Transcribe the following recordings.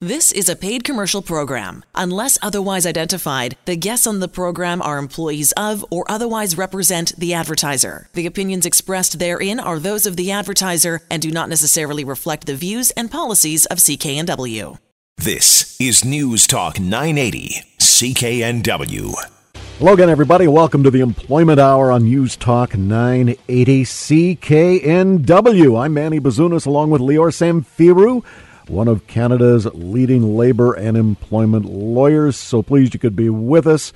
This is a paid commercial program. Unless otherwise identified, the guests on the program are employees of or otherwise represent the advertiser. The opinions expressed therein are those of the advertiser and do not necessarily reflect the views and policies of CKNW. This is News Talk 980, CKNW. Hello again, everybody. Welcome to the Employment Hour on News Talk 980 CKNW. I'm Manny Bazunas along with Lior Samfiru one of Canada's leading labor and employment lawyers. So pleased you could be with us.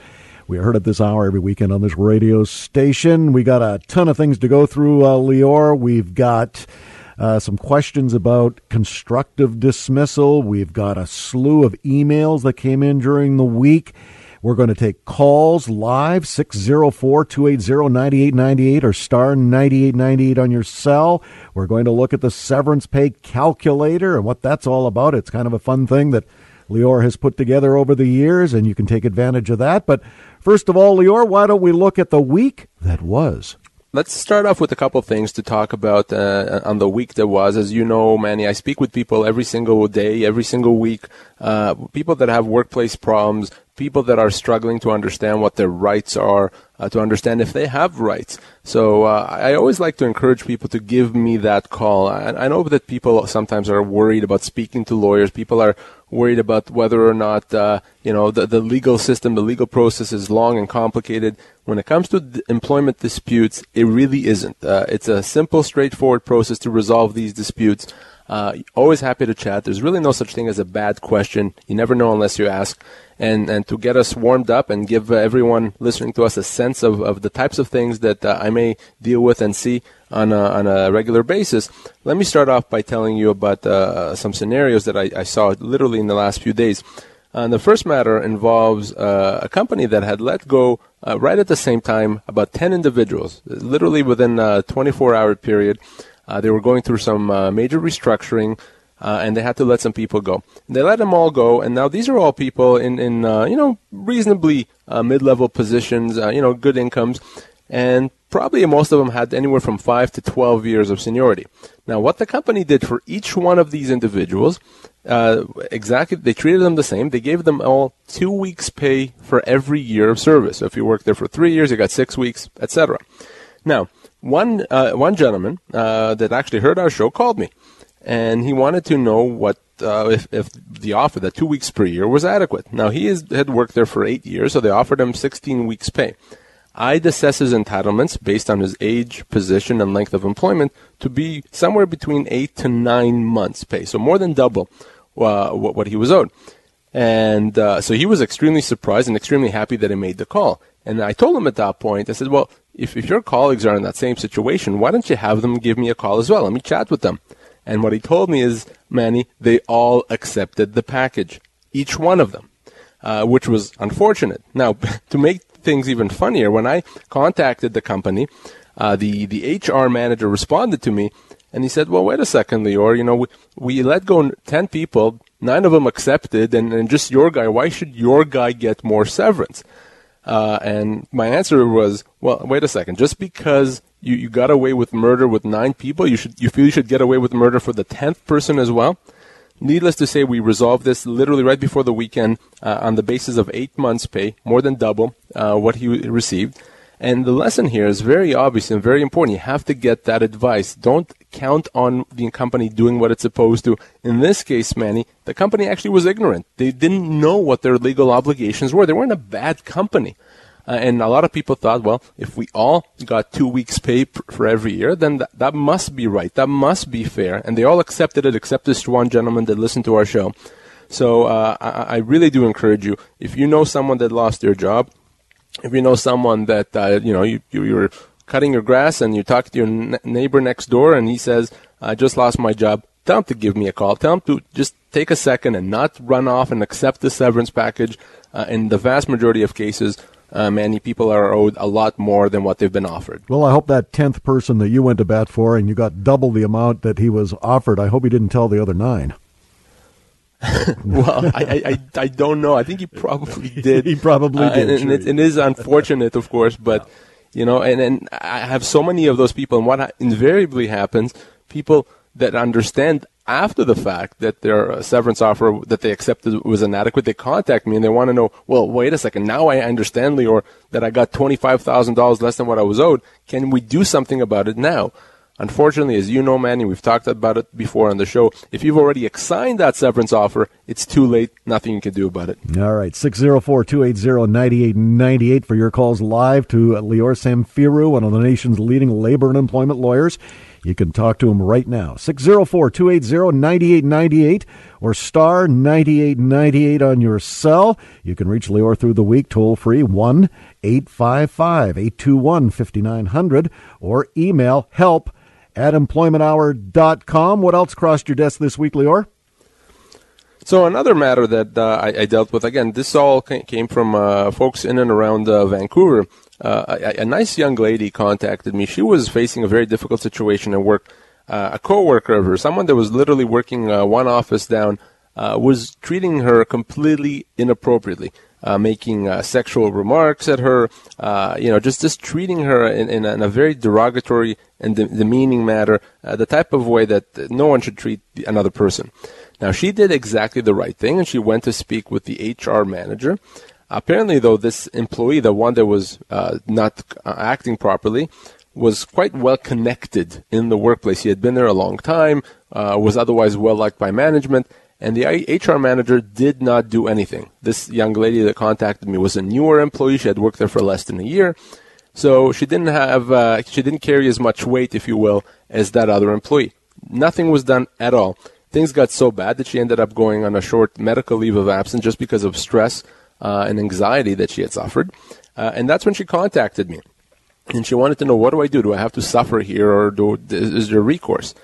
We heard it this hour every weekend on this radio station. We got a ton of things to go through, uh, Lior. We've got uh, some questions about constructive dismissal. We've got a slew of emails that came in during the week. We're going to take calls live, 604 280 9898 or star 9898 on your cell. We're going to look at the severance pay calculator and what that's all about. It's kind of a fun thing that Lior has put together over the years, and you can take advantage of that. But first of all, Lior, why don't we look at the week that was? Let's start off with a couple things to talk about uh, on the week that was. As you know, Manny, I speak with people every single day, every single week, uh, people that have workplace problems, people that are struggling to understand what their rights are, uh, to understand if they have rights. So uh, I always like to encourage people to give me that call. I, I know that people sometimes are worried about speaking to lawyers. People are worried about whether or not uh, you know the, the legal system, the legal process is long and complicated. When it comes to d- employment disputes, it really isn't. Uh, it's a simple, straightforward process to resolve these disputes. Uh, always happy to chat. There's really no such thing as a bad question. You never know unless you ask. And, and to get us warmed up and give everyone listening to us a sense of, of the types of things that uh, I may deal with and see on a, on a regular basis, let me start off by telling you about uh, some scenarios that I, I, saw literally in the last few days. Uh, the first matter involves uh, a company that had let go uh, right at the same time about 10 individuals, literally within a 24 hour period. Uh, they were going through some uh, major restructuring. and they had to let some people go. They let them all go, and now these are all people in, in you know reasonably mid-level positions, you know good incomes, and probably most of them had anywhere from 5 to 12 years of seniority. Now, what the company did for each one of these individuals, uh, exactly, they treated them the same. They gave them all two weeks' pay for every year of service. So if you worked there for three years, you got six weeks, etc. Now, one uh, one gentleman uh, that actually heard our show called me, and he wanted to know what uh, if, if the offer that two weeks per year was adequate. Now he is, had worked there for eight years, so they offered him 16 weeks' pay. I'd assess his entitlements based on his age, position, and length of employment to be somewhere between eight to nine months' pay, so more than double uh, what, what he was owed. And uh, so he was extremely surprised and extremely happy that I made the call. And I told him at that point, I said, well, if, if your colleagues are in that same situation, why don't you have them give me a call as well? Let me chat with them. And what he told me is, Manny, they all accepted the package. Each one of them. Uh, which was unfortunate. Now, to make things even funnier, when I contacted the company, uh, the the HR manager responded to me, and he said, "Well, wait a second, Lior. You know, we, we let go ten people, nine of them accepted, and, and just your guy. Why should your guy get more severance?" Uh, and my answer was, "Well, wait a second. Just because you, you got away with murder with nine people, you should you feel you should get away with murder for the tenth person as well." Needless to say, we resolved this literally right before the weekend uh, on the basis of eight months' pay, more than double uh, what he received. And the lesson here is very obvious and very important. You have to get that advice. Don't count on the company doing what it's supposed to. In this case, Manny, the company actually was ignorant. They didn't know what their legal obligations were. They weren't a bad company. Uh, and a lot of people thought, well, if we all got two weeks' pay pr- for every year, then th- that must be right. That must be fair. And they all accepted it, except this one gentleman that listened to our show. So uh, I-, I, really do encourage you. If you know someone that lost their job, if you know someone that uh, you know you, you you're cutting your grass and you talk to your neighbor next door and he says, "I just lost my job," tell him to give me a call. Tell him to just take a second and not run off and accept the severance package. Uh, in the vast majority of cases, uh, many people are owed a lot more than what they've been offered. Well, I hope that 10th person that you went to bat for and you got double the amount that he was offered, I hope he didn't tell the other nine. well, I, I, I don't know. I think he probably did. he probably uh, did. And, sure. and it, it is unfortunate, of course, but, you know, and, and I have so many of those people, and what invariably happens, people that understand after the fact that their uh, severance offer that they accepted was inadequate, they contact me and they want to know, well, wait a second, now I understand, Lior, that I got $25,000 less than what I was owed. Can we do something about it now? Unfortunately, as you know, Manny, we've talked about it before on the show. If you've already signed that severance offer, it's too late. Nothing you can do about it. All right. 604 280 9898 for your calls live to Lior Samfiru, one of the nation's leading labor and employment lawyers. You can talk to him right now. 604 280 9898 or star 9898 on your cell. You can reach Lior through the week toll free 1 855 821 5900 or email help at employmenthour.com. What else crossed your desk this week, Lior? So another matter that uh, I, I, dealt with again, this all came from uh, folks in and around uh, Vancouver uh, a, nice young lady contacted me. She was facing a very difficult situation at work. Uh, a coworker of hers, someone that was literally working uh, one office down, uh, was treating her completely inappropriately, uh, making sexual remarks at her, you know, just just treating her in, in, a, in a very derogatory and de- demeaning manner, the type of way that no one should treat another person. Now, she did exactly the right thing, and she went to speak with the HR manager. Apparently, though, this employee, the one that was uh, not acting properly, was quite well connected in the workplace. He had been there a long time, uh, was otherwise well liked by management, and the HR manager did not do anything. This young lady that contacted me was a newer employee. She had worked there for less than a year, so she didn't have uh, she didn't carry as much weight, if you will, as that other employee. Nothing was done at all. Things got so bad that she ended up going on a short medical leave of absence just because of stress uh, and anxiety that she had suffered. Uh, and that's when she contacted me. And she wanted to know, what do I do? Do I have to suffer here or do, is there recourse?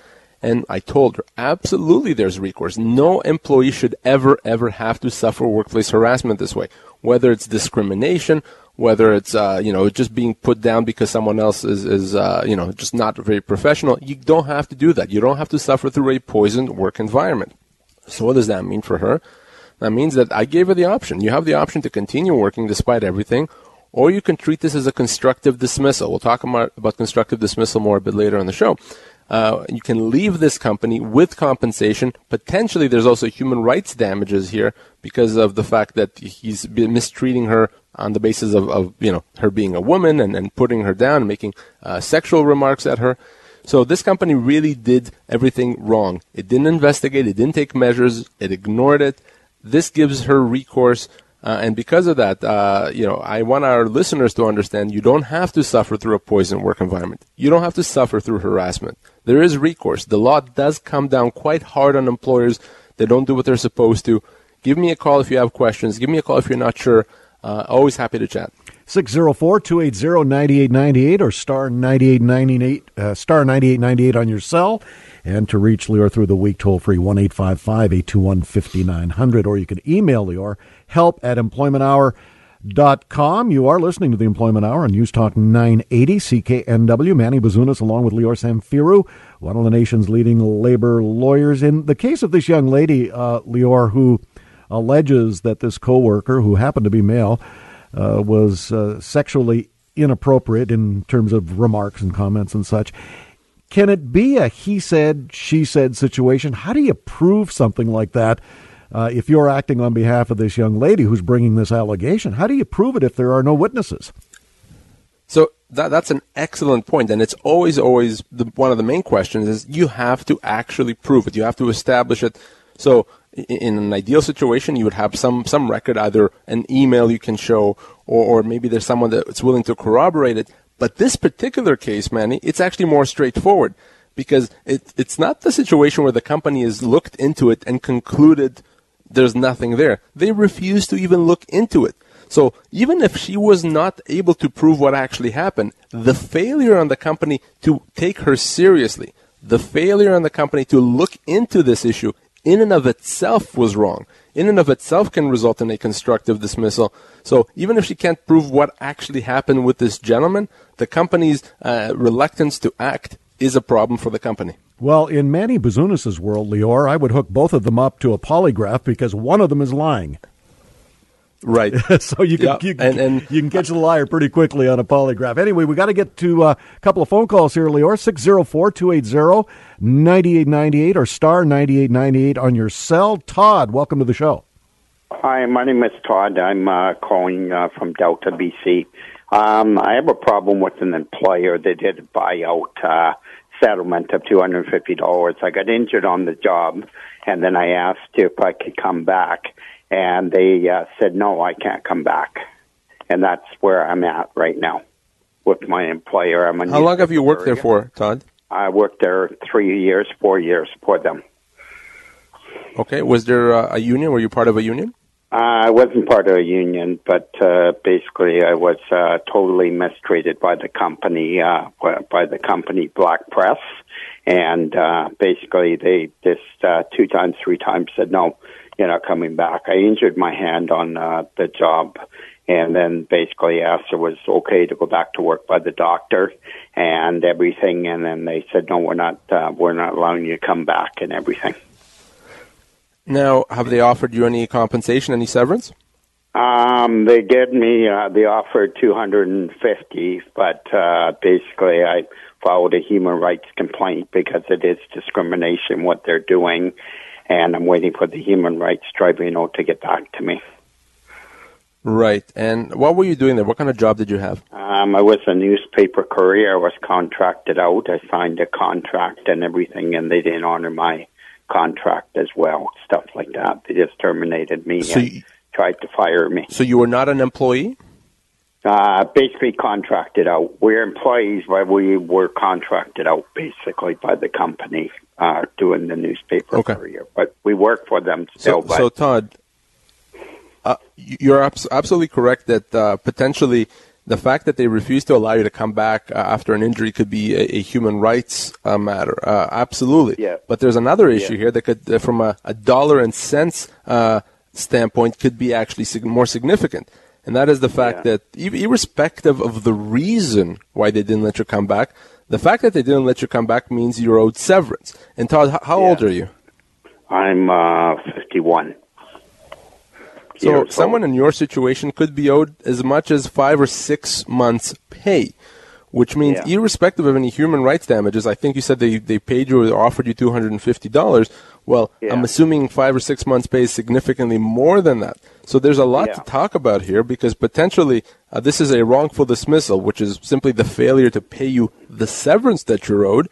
And I told her, absolutely there's recourse. No employee should ever, ever have to suffer workplace harassment this way. Whether it's discrimination, whether it's, uh, you know, just being put down because someone else is, is uh, you know, just not very professional. You don't have to do that. You don't have to suffer through a poisoned work environment. So what does that mean for her? That means that I gave her the option. You have the option to continue working despite everything, or you can treat this as a constructive dismissal. We'll talk about, about constructive dismissal more a bit later on the show. Uh, you can leave this company with compensation. Potentially, there's also human rights damages here because of the fact that he's been mistreating her on the basis of, of you know her being a woman and, and putting her down, making uh, sexual remarks at her. So this company really did everything wrong. It didn't investigate. It didn't take measures. It ignored it. This gives her recourse. Uh, and because of that, uh, you know, I want our listeners to understand you don't have to suffer through a poison work environment. You don't have to suffer through harassment. There is recourse. The law does come down quite hard on employers that don't do what they're supposed to. Give me a call if you have questions. Give me a call if you're not sure. Uh, always happy to chat. 604-280-9898 or star 9898 uh, star 9898 on your cell and to reach Lior through the week toll free 1-855-821-5900 or you can email Lior help at employmenthour.com. You are listening to the Employment Hour on News Talk 980 CKNW. Manny Bazunas along with Lior Samfiru, one of the nation's leading labor lawyers. In the case of this young lady, uh, Lior, who alleges that this coworker, who happened to be male, uh, was uh, sexually inappropriate in terms of remarks and comments and such. Can it be a he said, she said situation? How do you prove something like that? Uh, if you're acting on behalf of this young lady who's bringing this allegation, how do you prove it if there are no witnesses? So that, that's an excellent point, and it's always, always the, one of the main questions is you have to actually prove it. You have to establish it. So in an ideal situation, you would have some, some record, either an email you can show, or, or maybe there's someone that's willing to corroborate it. But this particular case, Manny, it's actually more straightforward because it, it's not the situation where the company has looked into it and concluded there's nothing there. They refuse to even look into it. So even if she was not able to prove what actually happened, the failure on the company to take her seriously, the failure on the company to look into this issue in and of itself was wrong. In and of itself can result in a constructive dismissal. So even if she can't prove what actually happened with this gentleman, the company's uh, reluctance to act is a problem for the company. Well, in Manny Bazunas' world, Lior, I would hook both of them up to a polygraph because one of them is lying. Right. so you can Yeah, you, and- and- you can catch the liar pretty quickly on a polygraph. Anyway, we got to get to uh, a couple of phone calls here, Lior. 604-280-9898 or star 9898 on your cell. Todd, welcome to the show. Hi, my name is Todd. I'm uh, calling uh, from Delta, BC. Um, I have a problem with an employer that did a buyout uh, settlement of $250. I got injured on the job, and then I asked if I could come back, and they uh, said, no, I can't come back. And that's where I'm at right now with my employer. I'm a How long have you worked there for, Todd? I worked there three years, four years for them. Okay. Was there uh, a union? Were you part of a union? Uh, I wasn't part of a union, but uh, basically I was uh, totally mistreated by the company, uh, by the company Black Press, and uh, basically they just uh, two times, three times said no, you're not coming back. I injured my hand on uh, the job, and then basically asked it was okay to go back to work by the doctor and everything, and then they said no, we're not, uh, we're not allowing you to come back and everything. Now, have they offered you any compensation, any severance? Um, they gave me, uh, they offered 250, but, uh, basically I filed a human rights complaint because it is discrimination what they're doing, and I'm waiting for the human rights tribunal to get back to me. Right. And what were you doing there? What kind of job did you have? Um, I was a newspaper courier. I was contracted out. I signed a contract and everything, and they didn't honor my contract as well. Stuff like that. They just terminated me So and you- tried to fire me. So you were not an employee? Uh, basically contracted out. We're employees, but we were contracted out basically by the company uh, doing the newspaper Okay. But we work for them still. So, but so Todd, uh, you're abs- absolutely correct that uh, potentially the fact that they refuse to allow you to come back uh, after an injury could be a, a human rights uh, matter. Uh, absolutely. Yeah. But there's another issue Yeah. here that could, uh, from a, a dollar and cents uh, standpoint, could be actually sig- more significant. And that is the fact Yeah. that, ir- irrespective of the reason why they didn't let you come back, the fact that they didn't let you come back means you're owed severance. And Todd, how Yeah. old are you? I'm uh, 51. So someone in your situation could be owed as much as five or six months' pay, which means Yeah. irrespective of any human rights damages, I think you said they, they paid you or offered you two hundred and fifty dollars. Well, Yeah. I'm assuming five or six months' pay is significantly more than that. So there's a lot Yeah. to talk about here because potentially uh, this is a wrongful dismissal, which is simply the failure to pay you the severance that you're owed,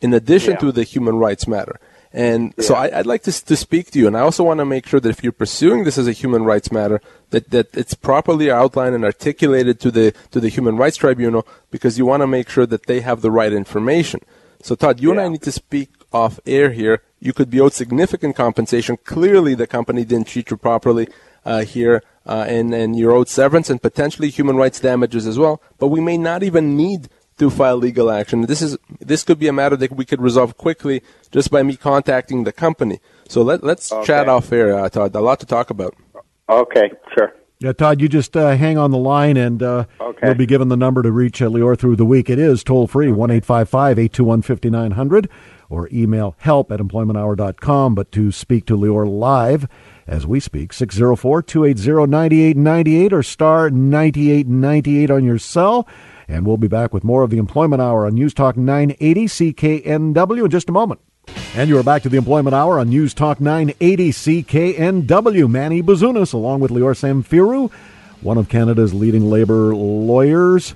in addition to the human rights matter. And so Yeah. I, I'd like to, to speak to you, and I also want to make sure that if you're pursuing this as a human rights matter, that, that it's properly outlined and articulated to the to the Human Rights Tribunal, because you want to make sure that they have the right information. So Todd, you and I need to speak off air here. You could be owed significant compensation. Clearly, the company didn't treat you properly uh, here, uh, and and you're owed severance and potentially human rights damages as well. But we may not even need to file legal action. This is this could be a matter that we could resolve quickly just by me contacting the company. So let let's Okay. chat off air, uh, Todd. A lot to talk about. Okay, sure. Yeah, Todd, you just uh, hang on the line and uh, Okay. you'll be given the number to reach uh, Lior through the week. It is toll free, 1 821 5900, or email help at employmenthour.com. But to speak to Lior live as we speak, 604 280 9898 or star 9898 on your cell. And we'll be back with more of the Employment Hour on News Talk 980 CKNW in just a moment. And you are back to the Employment Hour on News Talk 980 CKNW. Manny Bazunas, along with Lior Samfiru, one of Canada's leading labor lawyers.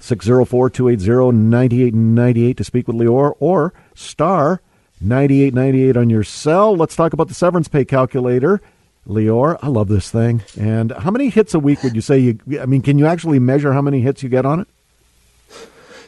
604 280 9898 to speak with Lior or star 9898 on your cell. Let's talk about the severance pay calculator. Lior, I love this thing. And how many hits a week would you say you? I mean, can you actually measure how many hits you get on it?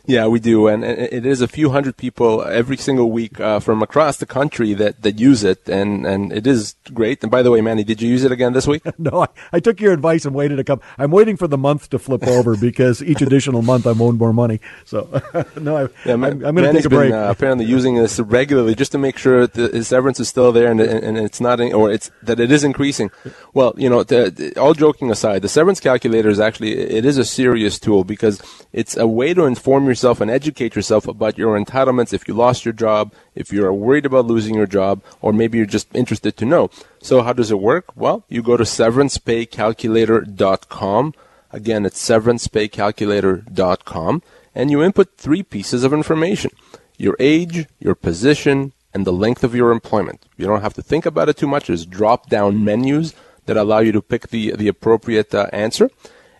Yeah, we do, and it is a few hundred people every single week uh, from across the country that, that use it, and, and it is great. And by the way, Manny, did you use it again this week? No, I, I took your advice and waited a couple. I'm waiting for the month to flip over because each additional month I'm owed more money. So no, I, Yeah, I'm, Ma- I'm going to take a break. Been, uh, apparently using this regularly just to make sure that his severance is still there and, and, it's not, in, or it's that it is increasing. Well, you know, the, the- all joking aside, the severance calculator is actually it is a serious tool because it's a way to inform yourself and educate yourself about your entitlements if you lost your job, if you're worried about losing your job, or maybe you're just interested to know. So how does it work? Well, you go to severancepaycalculator.com. Again, it's severancepaycalculator.com and you input three pieces of information. Your age, your position, and the length of your employment. You don't have to think about it too much. There's drop down menus that allow you to pick the, the appropriate uh, answer.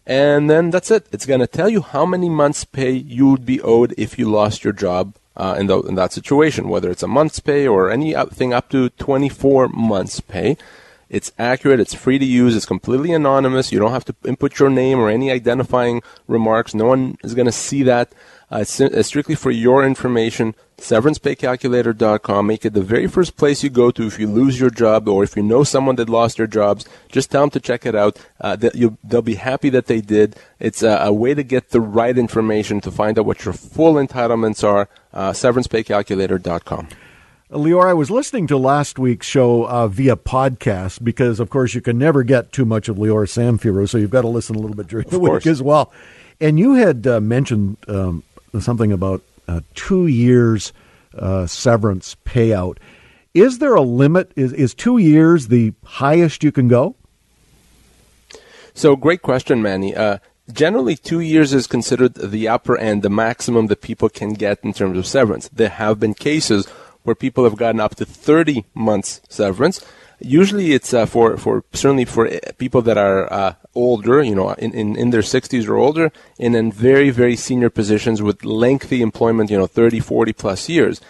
And then that's it. It's going to tell you how many months' pay you would be owed if you lost your job uh, in, the, in that situation, whether it's a month's pay or anything up to 24 months' pay. It's accurate. It's free to use. It's completely anonymous. You don't have to input your name or any identifying remarks. No one is going to see that. Uh, it's, strictly for your information. SeverancePayCalculator.com. Make it the very first place you go to if you lose your job or if you know someone that lost their jobs. Just tell them to check it out. Uh, they'll be happy that they did. It's a, a, way to get the right information to find out what your full entitlements are. Uh, SeverancePayCalculator.com. Lior, I was listening to last week's show uh, via podcast because, of course, you can never get too much of Lior Samfiru, so you've got to listen a little bit during the week as well. And you had uh, mentioned um, something about uh, two years uh, severance payout. Is there a limit? Is, is two years the highest you can go? So, great question, Manny. Uh, generally, two years is considered the upper end, the maximum that people can get in terms of severance. There have been cases where people have gotten up to 30 months severance. Usually it's uh, for, for certainly for uh, people that are uh, older, you know, in, in, in their 60s or older, and in very, very senior positions with lengthy employment, you know, 30, 40 plus years.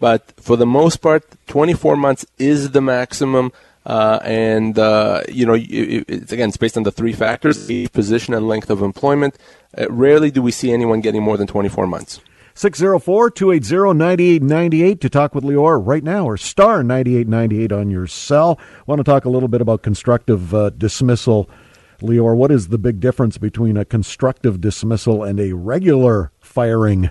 But for the most part, 24 months is the maximum. Uh, and uh, you know, it, it's, again, it's based on the three factors: position, and length of employment. Uh, rarely do we see anyone getting more than 24 months. 604 280 9898 to talk with Lior right now, or star 9898 on your cell. want to talk a little bit about constructive uh, dismissal. Lior, what is the big difference between a constructive dismissal and a regular firing?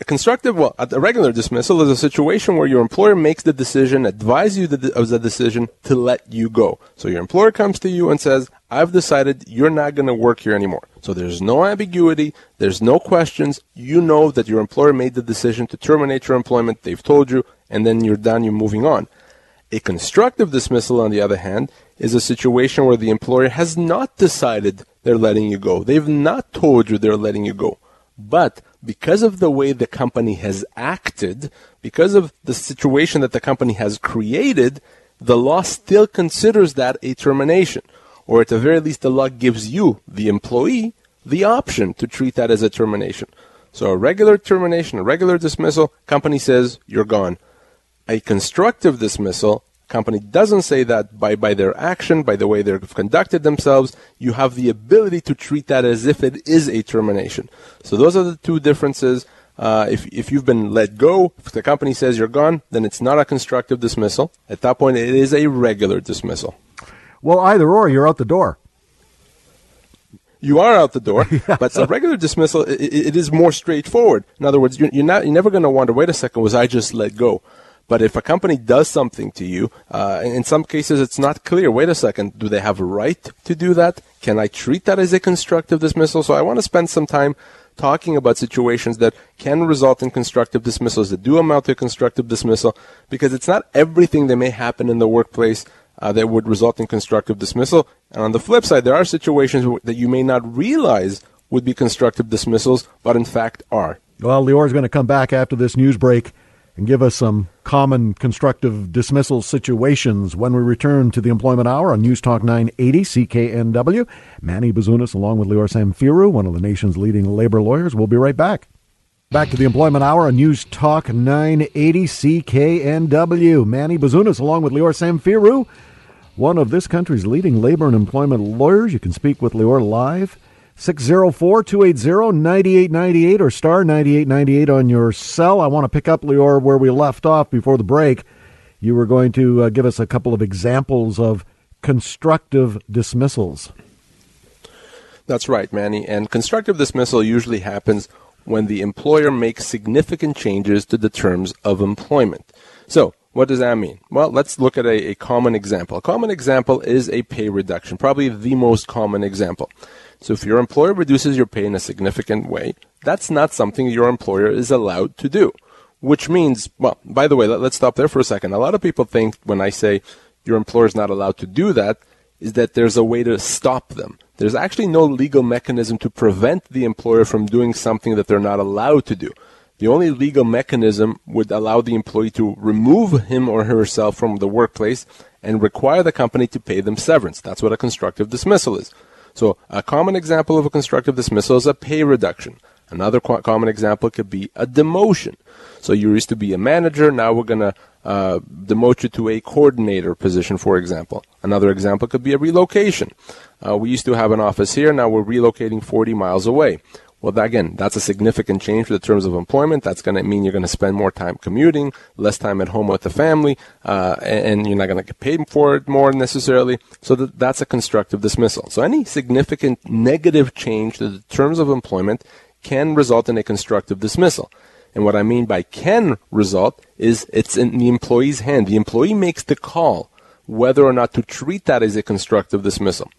A constructive, well, a regular dismissal is a situation where your employer makes the decision, advises you of the decision to let you go. So your employer comes to you and says, I've decided you're not going to work here anymore. So there's no ambiguity. There's no questions. You know that your employer made the decision to terminate your employment. They've told you, and then you're done. You're moving on. A constructive dismissal, on the other hand, is a situation where the employer has not decided they're letting you go. They've not told you they're letting you go. But because of the way the company has acted, because of the situation that the company has created, the law still considers that a termination. Or at the very least, the law gives you, the employee, the option to treat that as a termination. So a regular termination, a regular dismissal, company says you're gone. A constructive dismissal, company doesn't say that by, by their action, by the way they've conducted themselves, you have the ability to treat that as if it is a termination. So those are the two differences. Uh, if, if you've been let go, if the company says you're gone, then it's not a constructive dismissal. At that point, it is a regular dismissal. Well, either or, you're out the door. You are out the door, yeah. but a regular dismissal, it, it is more straightforward. In other words, you're, you're not, you're never going to wonder, wait a second, was I just let go? But if a company does something to you, uh, in some cases it's not clear. Wait a second, do they have a right to do that? Can I treat that as a constructive dismissal? So I want to spend some time talking about situations that can result in constructive dismissals, that do amount to constructive dismissal, because it's not everything that may happen in the workplace uh, that would result in constructive dismissal. And on the flip side, there are situations that you may not realize would be constructive dismissals, but in fact are. Well, Lior is going to come back after this news break and give us some common constructive dismissal situations when we return to the Employment Hour on News Talk 980 CKNW. Manny Bazunas, along with Lior Samfiru, one of the nation's leading labor lawyers. We'll be right back. Back to the Employment Hour on News Talk 980 CKNW. Manny Bazunas, along with Lior Samfiru, one of this country's leading labor and employment lawyers. You can speak with Lior live 604 280 9898 or star 9898 on your cell. I want to pick up, Lior, where we left off before the break. You were going to uh, give us a couple of examples of constructive dismissals. That's right, Manny. And constructive dismissal usually happens when the employer makes significant changes to the terms of employment. So, What does that mean? Well, let's look at a, a common example. A common example is a pay reduction, probably the most common example. So if your employer reduces your pay in a significant way, that's not something your employer is allowed to do. Which means, well, by the way, let, us stop there for a second. A lot of people think when I say your employer is not allowed to do that, is that there's a way to stop them. There's actually no legal mechanism to prevent the employer from doing something that they're not allowed to do. The only legal mechanism would allow the employee to remove him or herself from the workplace and require the company to pay them severance. That's what a constructive dismissal is. So a common example of a constructive dismissal is a pay reduction. Another common example could be a demotion. So you used to be a manager, now we're going to uh, demote you to a coordinator position, for example. Another example could be a relocation. Uh, we used to have an office here, now we're relocating 40 miles away. Well, again, that's a significant change for the terms of employment. That's going to mean you're going to spend more time commuting, less time at home with the family, uh, and, you're not going to get paid for it more necessarily. So that, that's a constructive dismissal. So any significant negative change to the terms of employment can result in a constructive dismissal. And what I mean by can result is it's in the employee's hand. The employee makes the call whether or not to treat that as a constructive dismissal.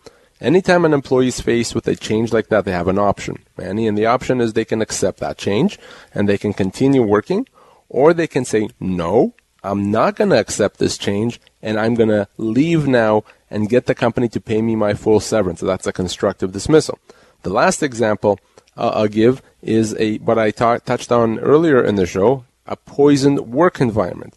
Anytime an employee is faced with a change like that, they have an option. Manny, and the option is they can accept that change and they can continue working, or they can say, no, I'm not going to accept this change and I'm going to leave now and get the company to pay me my full severance. So that's a constructive dismissal. The last example uh, I'll give is a what I touched on earlier in the show, a poisoned work environment.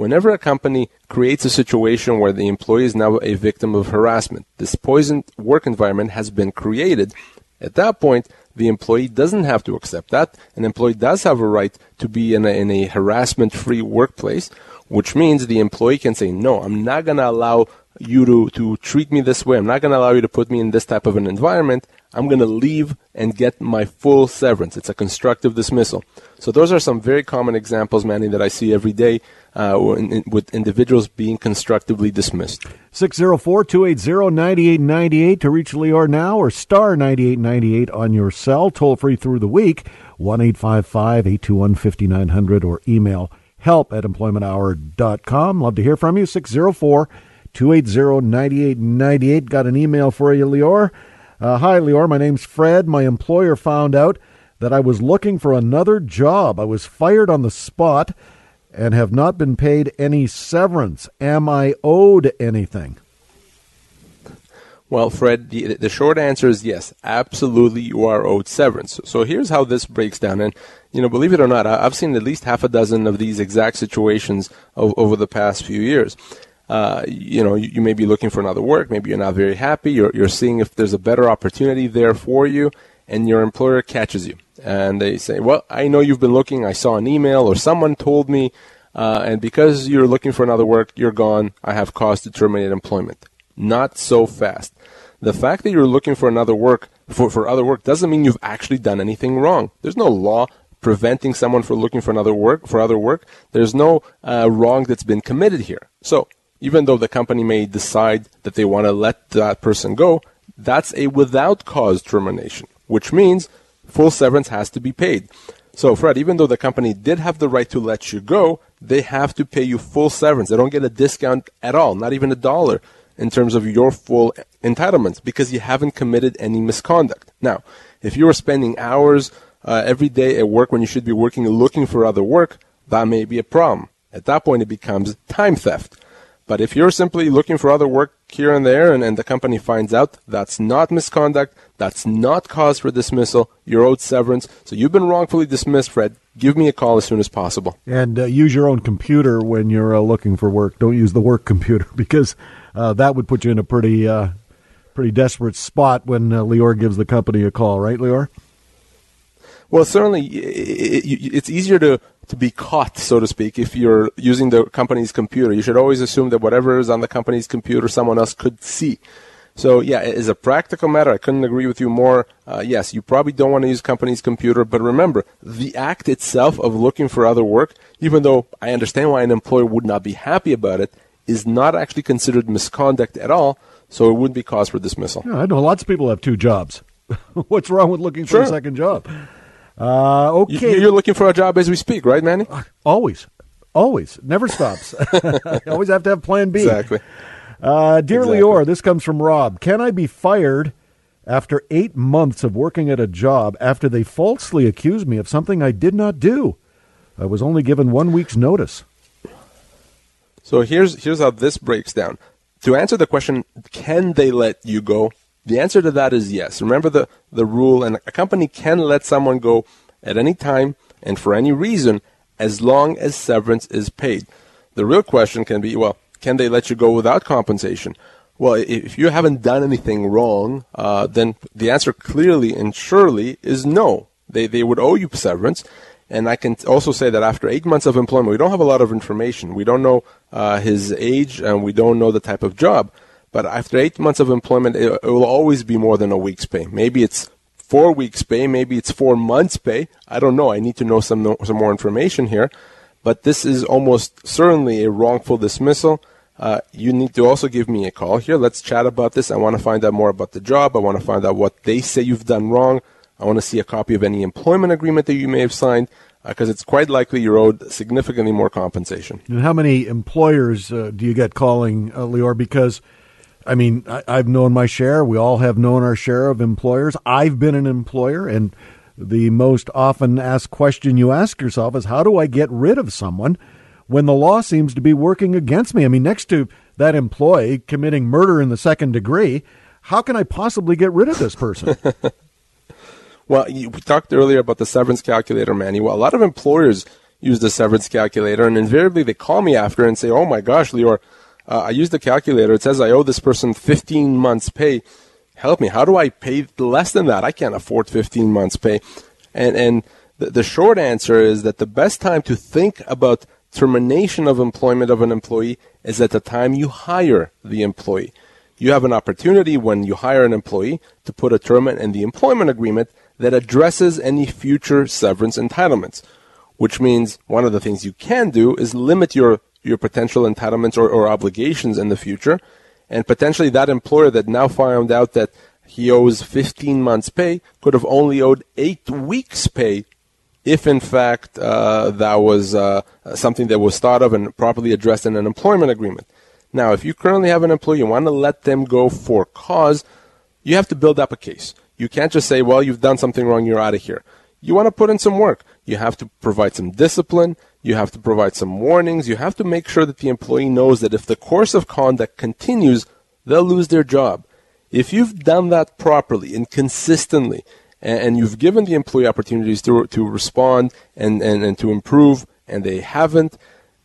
Whenever a company creates a situation where the employee is now a victim of harassment, this poisoned work environment has been created. At that point, the employee doesn't have to accept that. An employee does have a right to be in a, in a harassment free workplace, which means the employee can say, no, I'm not going to allow you to, to treat me this way. I'm not going to allow you to put me in this type of an environment. I'm going to leave and get my full severance. It's a constructive dismissal. So those are some very common examples, Manny, that I see every day uh, with individuals being constructively dismissed. 604-280-9898 to reach Lior now or star 9898 on your cell, toll free through the week, 1-855-821-5900 or email help at employmenthour.com. Love to hear from you. 604 280 9898. Got an email for you, Lior. Uh, hi, Lior. My name's Fred. My employer found out that I was looking for another job. I was fired on the spot and have not been paid any severance. Am I owed anything? Well, Fred, the, the short answer is yes. Absolutely, you are owed severance. So here's how this breaks down. And, you know, believe it or not, I've seen at least half a dozen of these exact situations over the past few years. Uh, you know, you, you, may be looking for another work. Maybe you're not very happy. You're, you're seeing if there's a better opportunity there for you, and your employer catches you. And they say, Well, I know you've been looking. I saw an email or someone told me, uh, and because you're looking for another work, you're gone. I have cause to terminate employment. Not so fast. The fact that you're looking for another work, for, for other work, doesn't mean you've actually done anything wrong. There's no law preventing someone from looking for another work, for other work. There's no uh, wrong that's been committed here. So even though the company may decide that they want to let that person go, that's a without cause termination, which means full severance has to be paid. So, Fred, even though the company did have the right to let you go, they have to pay you full severance. They don't get a discount at all, not even a dollar, in terms of your full entitlements because you haven't committed any misconduct. Now, if you are spending hours uh, every day at work when you should be working looking for other work, that may be a problem. At that point, it becomes time theft. But if you're simply looking for other work here and there and, and the company finds out that's not misconduct, that's not cause for dismissal, you're owed severance. So you've been wrongfully dismissed, Fred. Give me a call as soon as possible. And uh, use your own computer when you're uh, looking for work. Don't use the work computer because uh, that would put you in a pretty uh, pretty desperate spot when uh, Lior gives the company a call, right, Lior? Well, certainly, it's easier to to be caught, so to speak, if you're using the company's computer. You should always assume that whatever is on the company's computer, someone else could see. So, yeah, as a practical matter, I couldn't agree with you more. Uh, yes, you probably don't want to use company's computer, but remember, the act itself of looking for other work, even though I understand why an employer would not be happy about it, is not actually considered misconduct at all, so it wouldn't be cause for dismissal. Yeah, I know lots of people have two jobs. What's wrong with looking for sure. a second job? Uh, okay. You're looking for a job as we speak, right, Manny? Always. Always, never stops. you always have to have Plan B. Exactly. Uh, dear Exactly. Lior, this comes from Rob. Can I be fired after eight months of working at a job after they falsely accused me of something I did not do? I was only given one week's notice. So here's here's how this breaks down. To answer the question, can they let you go? The answer to that is yes. Remember the, the rule, and a company can let someone go at any time and for any reason as long as severance is paid. The real question can be, well, can they let you go without compensation? Well, if you haven't done anything wrong, uh, then the answer clearly and surely is no. They, they would owe you severance. And I can also say that after eight months of employment, we don't have a lot of information. We don't know uh, his age and we don't know the type of job. But after eight months of employment, it, it will always be more than a week's pay. Maybe it's four weeks' pay. Maybe it's four months' pay. I don't know. I need to know some some more information here. But this is almost certainly a wrongful dismissal. Uh, you need to also give me a call here. Let's chat about this. I want to find out more about the job. I want to find out what they say you've done wrong. I want to see a copy of any employment agreement that you may have signed because it's quite likely you're owed significantly more compensation. And how many employers uh, do you get calling, uh, Lior? Because, I mean, I, I've known my share. We all have known our share of employers. I've been an employer, and the most often asked question you ask yourself is, how do I get rid of someone when the law seems to be working against me? I mean, next to that employee committing murder in the second degree, how can I possibly get rid of this person? Well, you, we talked earlier about the severance calculator. Well, a lot of employers use the severance calculator, and invariably they call me after and say, "Oh my gosh, Lior, uh, I used the calculator. It says I owe this person 15 months' pay. Help me. How do I pay less than that? I can't afford 15 months' pay." And and the short answer is that the best time to think about termination of employment of an employee is at the time you hire the employee. You have an opportunity when you hire an employee to put a term in the employment agreement that addresses any future severance entitlements, which means one of the things you can do is limit your, your potential entitlements or, or obligations in the future. And potentially that employer that now found out that he owes 15 months pay could have only owed eight weeks pay if in fact uh, that was uh, something that was thought of and properly addressed in an employment agreement. Now, if you currently have an employee, you want to let them go for cause, you have to build up a case. You can't just say, well, you've done something wrong, you're out of here. You want to put in some work. You have to provide some discipline. You have to provide some warnings. You have to make sure that the employee knows that if the course of conduct continues, they'll lose their job. If you've done that properly and consistently, and, you've given the employee opportunities to, to respond and, and, and to improve, and they haven't,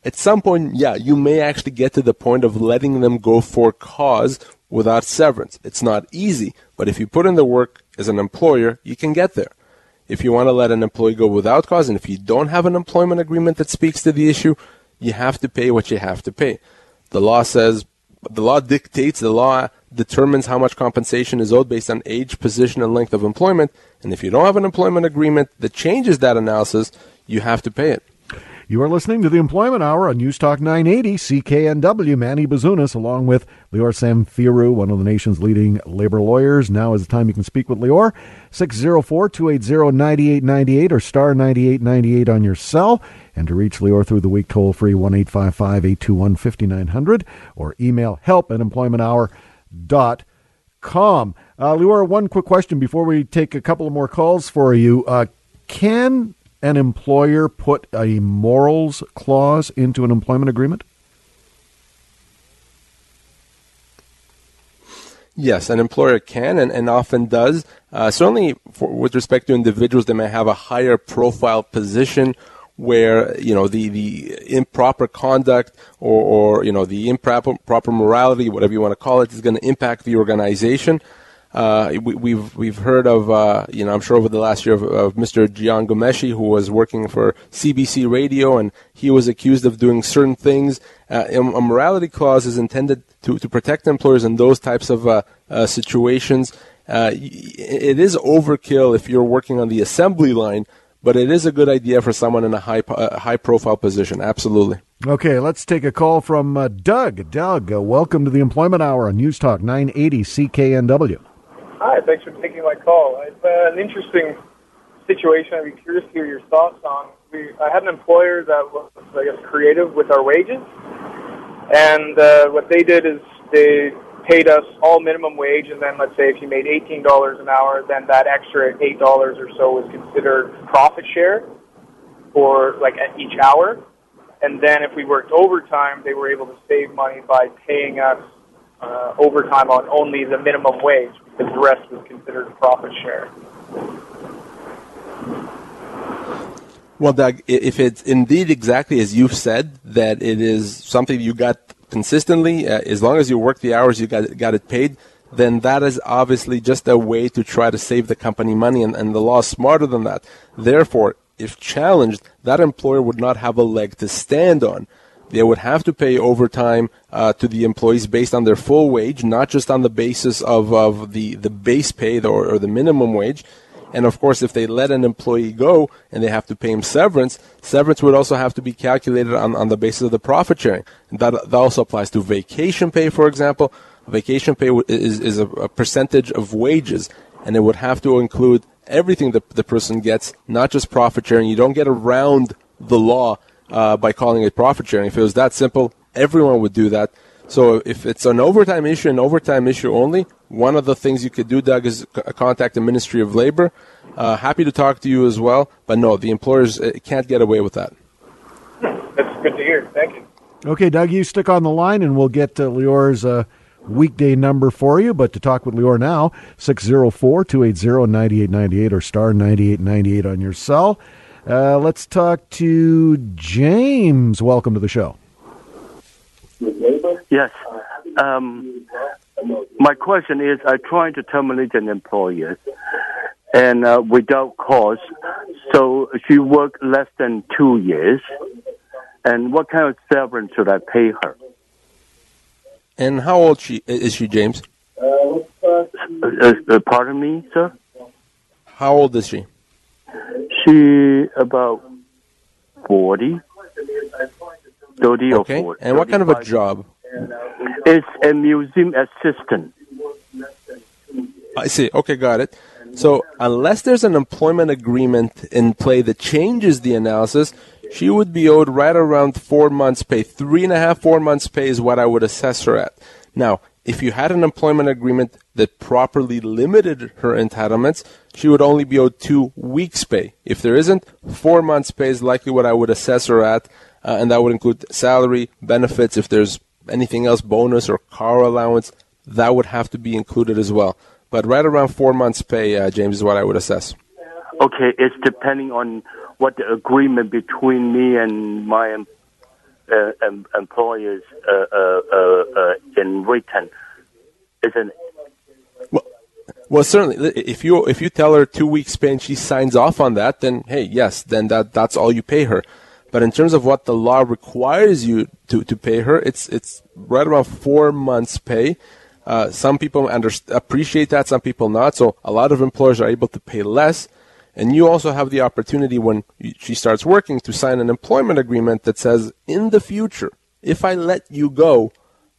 at some point, yeah, you may actually get to the point of letting them go for cause without severance. It's not easy, but if you put in the work as an employer, you can get there. If you want to let an employee go without cause, and if you don't have an employment agreement that speaks to the issue, you have to pay what you have to pay. The law says, the law dictates, the law determines how much compensation is owed based on age, position, and length of employment. And if you don't have an employment agreement that changes that analysis, you have to pay it. You are listening to the Employment Hour on News Talk 980 CKNW. Manny Bazunas, along with Lior Samfiru, one of the nation's leading labor lawyers. Now is the time you can speak with Lior. 604 280 9898 or star 9898 on your cell. And to reach Lior through the week, toll free 1 855 821 5900 or email help at employmenthour.com. Uh, Lior, one quick question before we take a couple of more calls for you. Uh, can an employer put a morals clause into an employment agreement? Yes, an employer can and, and often does. Uh, certainly, for, with respect to individuals that may have a higher profile position where you know the, the improper conduct or, or you know the improper proper morality, whatever you want to call it, is going to impact the organization. Uh, we, we've we've heard of uh, you know I'm sure over the last year of, of Mr. Jian Ghomeshi who was working for CBC Radio and he was accused of doing certain things. Uh, a morality clause is intended to, to protect employers in those types of uh, uh, situations. Uh, it is overkill if you're working on the assembly line, but it is a good idea for someone in a high uh, high profile position. Absolutely. Okay, let's take a call from uh, Doug. Doug, uh, welcome to the Employment Hour on News Talk 980 CKNW. Hi, thanks for taking my call. It's uh, an interesting situation. I'd be curious to hear your thoughts on. we, I had an employer that was, I guess, creative with our wages, and uh, what they did is they paid us all minimum wage, and then let's say if you made eighteen dollars an hour, then that extra eight dollars or so was considered profit share for like at each hour. And then if we worked overtime, they were able to save money by paying us uh, overtime on only the minimum wage because the rest was considered profit share. Well, Doug, if it's indeed exactly as you've said, that it is something you got consistently, uh, as long as you work the hours you got, got it paid, then that is obviously just a way to try to save the company money, and, and the law is smarter than that. Therefore, if challenged, that employer would not have a leg to stand on. They would have to pay overtime uh, to the employees based on their full wage, not just on the basis of, of the, the base pay or, or the minimum wage. And of course, if they let an employee go and they have to pay him severance, severance would also have to be calculated on, on the basis of the profit sharing. That, that also applies to vacation pay, for example. Vacation pay is, is a, a percentage of wages, and it would have to include everything that the person gets, not just profit sharing. You don't get around the law uh, by calling it profit sharing. If it was that simple, everyone would do that. So if it's an overtime issue, an overtime issue only, one of the things you could do, Doug, is c- contact the Ministry of Labor. Uh, happy to talk to you as well, but no, the employers uh, can't get away with that. That's good to hear. Thank you. Okay, Doug, you stick on the line, and we'll get uh, Lior's uh, weekday number for you. But to talk with Lior now, 604-280-9898 or star 9898 on your cell. Uh, let's talk to James. Welcome to the show. Yes. Um, my question is, I'm trying to terminate an employer, and uh, without cause. So she worked less than two years. And what kind of severance should I pay her? And how old she is she, James? Uh, uh, pardon me, sir. How old is she? She about forty. 30 okay. or 40. And what kind of a job? It's a museum assistant. I see. Okay, got it. So unless there's an employment agreement in play that changes the analysis, she would be owed right around four months' pay. Three and a half, four months' pay is what I would assess her at. Now, if you had an employment agreement that properly limited her entitlements, she would only be owed two weeks' pay. If there isn't, four months' pay is likely what I would assess her at, uh, and that would include salary, benefits. If there's anything else, bonus or car allowance, that would have to be included as well. But right around four months' pay, uh, James, is what I would assess. Okay, it's depending on what the agreement between me and my uh, em- employers uh, uh, uh, uh, in written, isn't it? Well, certainly, if you if you tell her two weeks pay and she signs off on that, then hey, yes, then that that's all you pay her. But in terms of what the law requires you to, to pay her, it's it's right around four months' pay. Uh, some people under, appreciate that, some people not. So a lot of employers are able to pay less. And you also have the opportunity when she starts working to sign an employment agreement that says, in the future, if I let you go,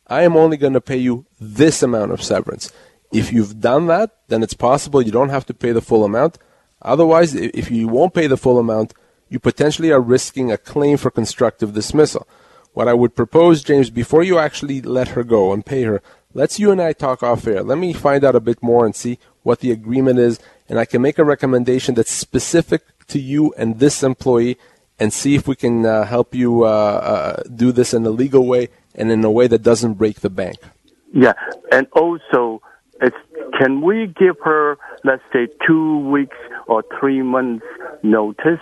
I am only going to pay you this amount of severance. If you've done that, then it's possible you don't have to pay the full amount. Otherwise, if you won't pay the full amount, you potentially are risking a claim for constructive dismissal. What I would propose, James, before you actually let her go and pay her, let's you and I talk off air. Let me find out a bit more and see what the agreement is, and I can make a recommendation that's specific to you and this employee, and see if we can uh, help you uh, uh, do this in a legal way and in a way that doesn't break the bank. Yeah, and also, can we give her, let's say, two weeks or three months notice?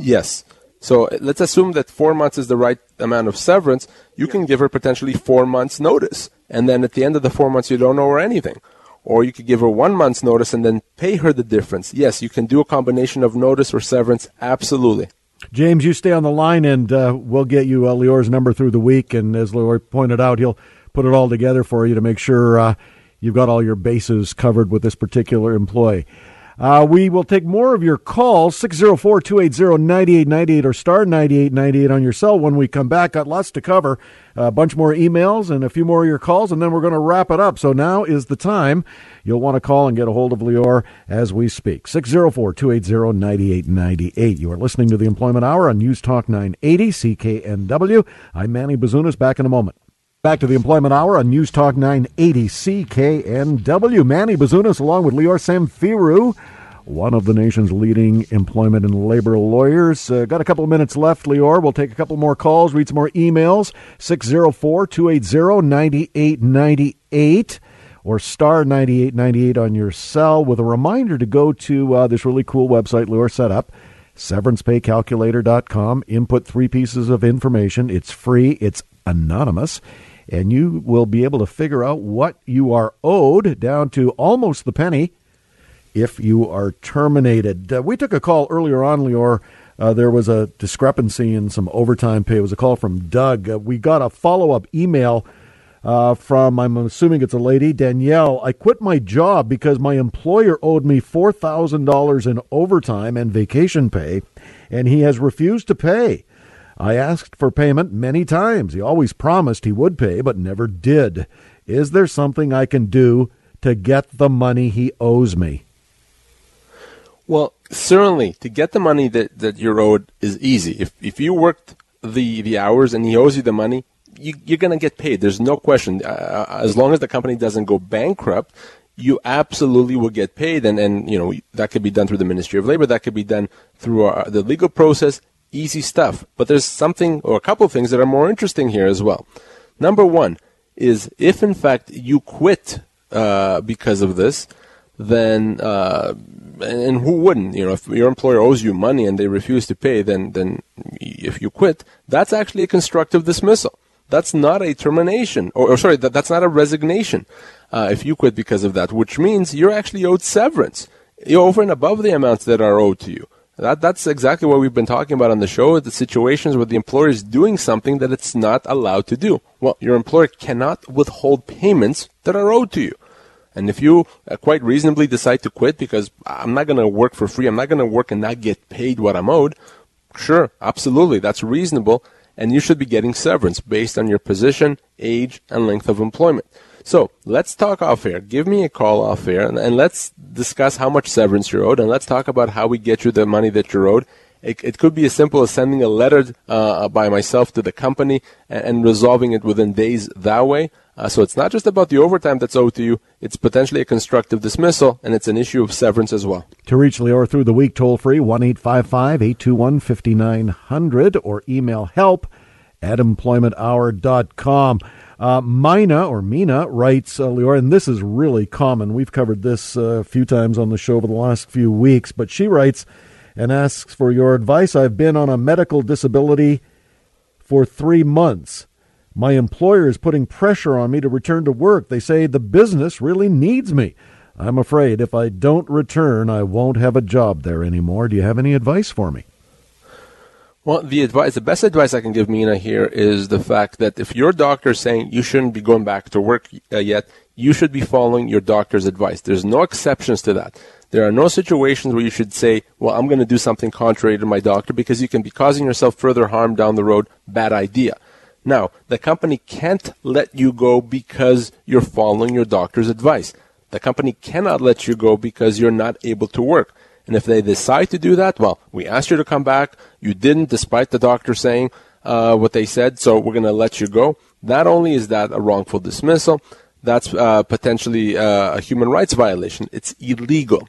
Yes. So let's assume that four months is the right amount of severance. You can give her potentially four months' notice. And then at the end of the four months, you don't owe her anything. Or you could give her one month's notice and then pay her the difference. Yes, you can do a combination of notice or severance. Absolutely. James, you stay on the line, and uh, we'll get you uh, Lior's number through the week. And as Lior pointed out, he'll put it all together for you to make sure uh, you've got all your bases covered with this particular employee. Uh, we will take more of your calls, 604 280 9898 or star 9898 on your cell when we come back. Got lots to cover, a bunch more emails and a few more of your calls, and then we're going to wrap it up. So now is the time. You'll want to call and get a hold of Lior as we speak. 604 280 9898. You are listening to the Employment Hour on News Talk 980 CKNW. I'm Manny Bazunas. Back in a moment. Back to the Employment Hour on News Talk 980 CKNW. Manny Bazunas along with Lior Samfiru, one of the nation's leading employment and labor lawyers. Uh, got a couple of minutes left, Lior. We'll take a couple more calls, read some more emails. 604 280 9898 or star 9898 on your cell with a reminder to go to uh, this really cool website Lior set up severancepaycalculator.com input three pieces of information it's free it's anonymous and you will be able to figure out what you are owed down to almost the penny if you are terminated. Uh, we took a call earlier on, Lior. Uh, there was a discrepancy in some overtime pay. It was a call from Doug. Uh, we got a follow up email uh, from, I'm assuming it's a lady, Danielle. I quit my job because my employer owed me $4,000 in overtime and vacation pay, and he has refused to pay. I asked for payment many times. He always promised he would pay, but never did. Is there something I can do to get the money he owes me? Well, certainly, to get the money that, that you're owed is easy. If, if you worked the, the hours and he owes you the money, you, you're going to get paid. There's no question. Uh, as long as the company doesn't go bankrupt, you absolutely will get paid. And, and, you know, that could be done through the Ministry of Labor. That could be done through our, the legal process easy stuff. But there's something or a couple of things that are more interesting here as well. Number one is if in fact you quit uh, because of this, then uh, and who wouldn't? You know, if your employer owes you money and they refuse to pay, then then if you quit, that's actually a constructive dismissal. That's not a termination, or, or sorry, that, that's not a resignation. Uh, if you quit because of that, which means you're actually owed severance over and above the amounts that are owed to you. That, that's exactly what we've been talking about on the show, the situations where the employer is doing something that it's not allowed to do. Well, your employer cannot withhold payments that are owed to you. And if you uh, quite reasonably decide to quit because I'm not going to work for free, I'm not going to work and not get paid what I'm owed, sure, absolutely, that's reasonable. And you should be getting severance based on your position, age, and length of employment. So let's talk off air. Give me a call off air and, and, let's discuss how much severance you're owed and let's talk about how we get you the money that you're owed. It, it could be as simple as sending a letter uh, by myself to the company and, and, resolving it within days that way. Uh, so it's not just about the overtime that's owed to you, it's potentially a constructive dismissal and it's an issue of severance as well. To reach Lior through the week, toll free 1 821 5900 or email help at employmenthour.com. Uh, Mina or Mina writes, uh, and this is really common. We've covered this uh, a few times on the show over the last few weeks, but she writes and asks for your advice. I've been on a medical disability for three months. My employer is putting pressure on me to return to work. They say the business really needs me. I'm afraid if I don't return, I won't have a job there anymore. Do you have any advice for me? Well, the advice, the best advice I can give Mina here is the fact that if your doctor is saying you shouldn't be going back to work uh, yet, you should be following your doctor's advice. There's no exceptions to that. There are no situations where you should say, well, I'm going to do something contrary to my doctor because you can be causing yourself further harm down the road. Bad idea. Now, the company can't let you go because you're following your doctor's advice. The company cannot let you go because you're not able to work. And if they decide to do that, well, we asked you to come back. You didn't, despite the doctor saying uh, what they said, so we're going to let you go. Not only is that a wrongful dismissal, that's uh, potentially uh, a human rights violation. It's illegal.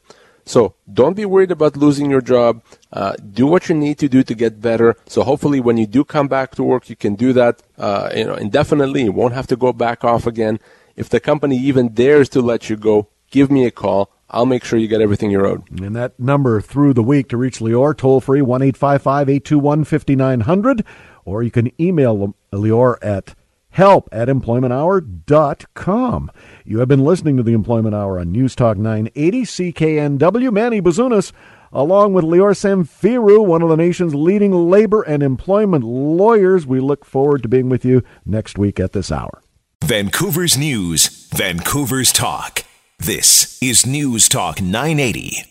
So don't be worried about losing your job. Uh, do what you need to do to get better. So hopefully, when you do come back to work, you can do that uh, you know, indefinitely. You won't have to go back off again. If the company even dares to let you go, give me a call. I'll make sure you get everything you're owed. And that number through the week to reach Lior, toll free, 1 821 5900, or you can email Lior at help at employmenthour.com. You have been listening to the Employment Hour on News Talk 980 CKNW. Manny Bazunas, along with Lior Samfiru, one of the nation's leading labor and employment lawyers. We look forward to being with you next week at this hour. Vancouver's News, Vancouver's Talk. This is News Talk 980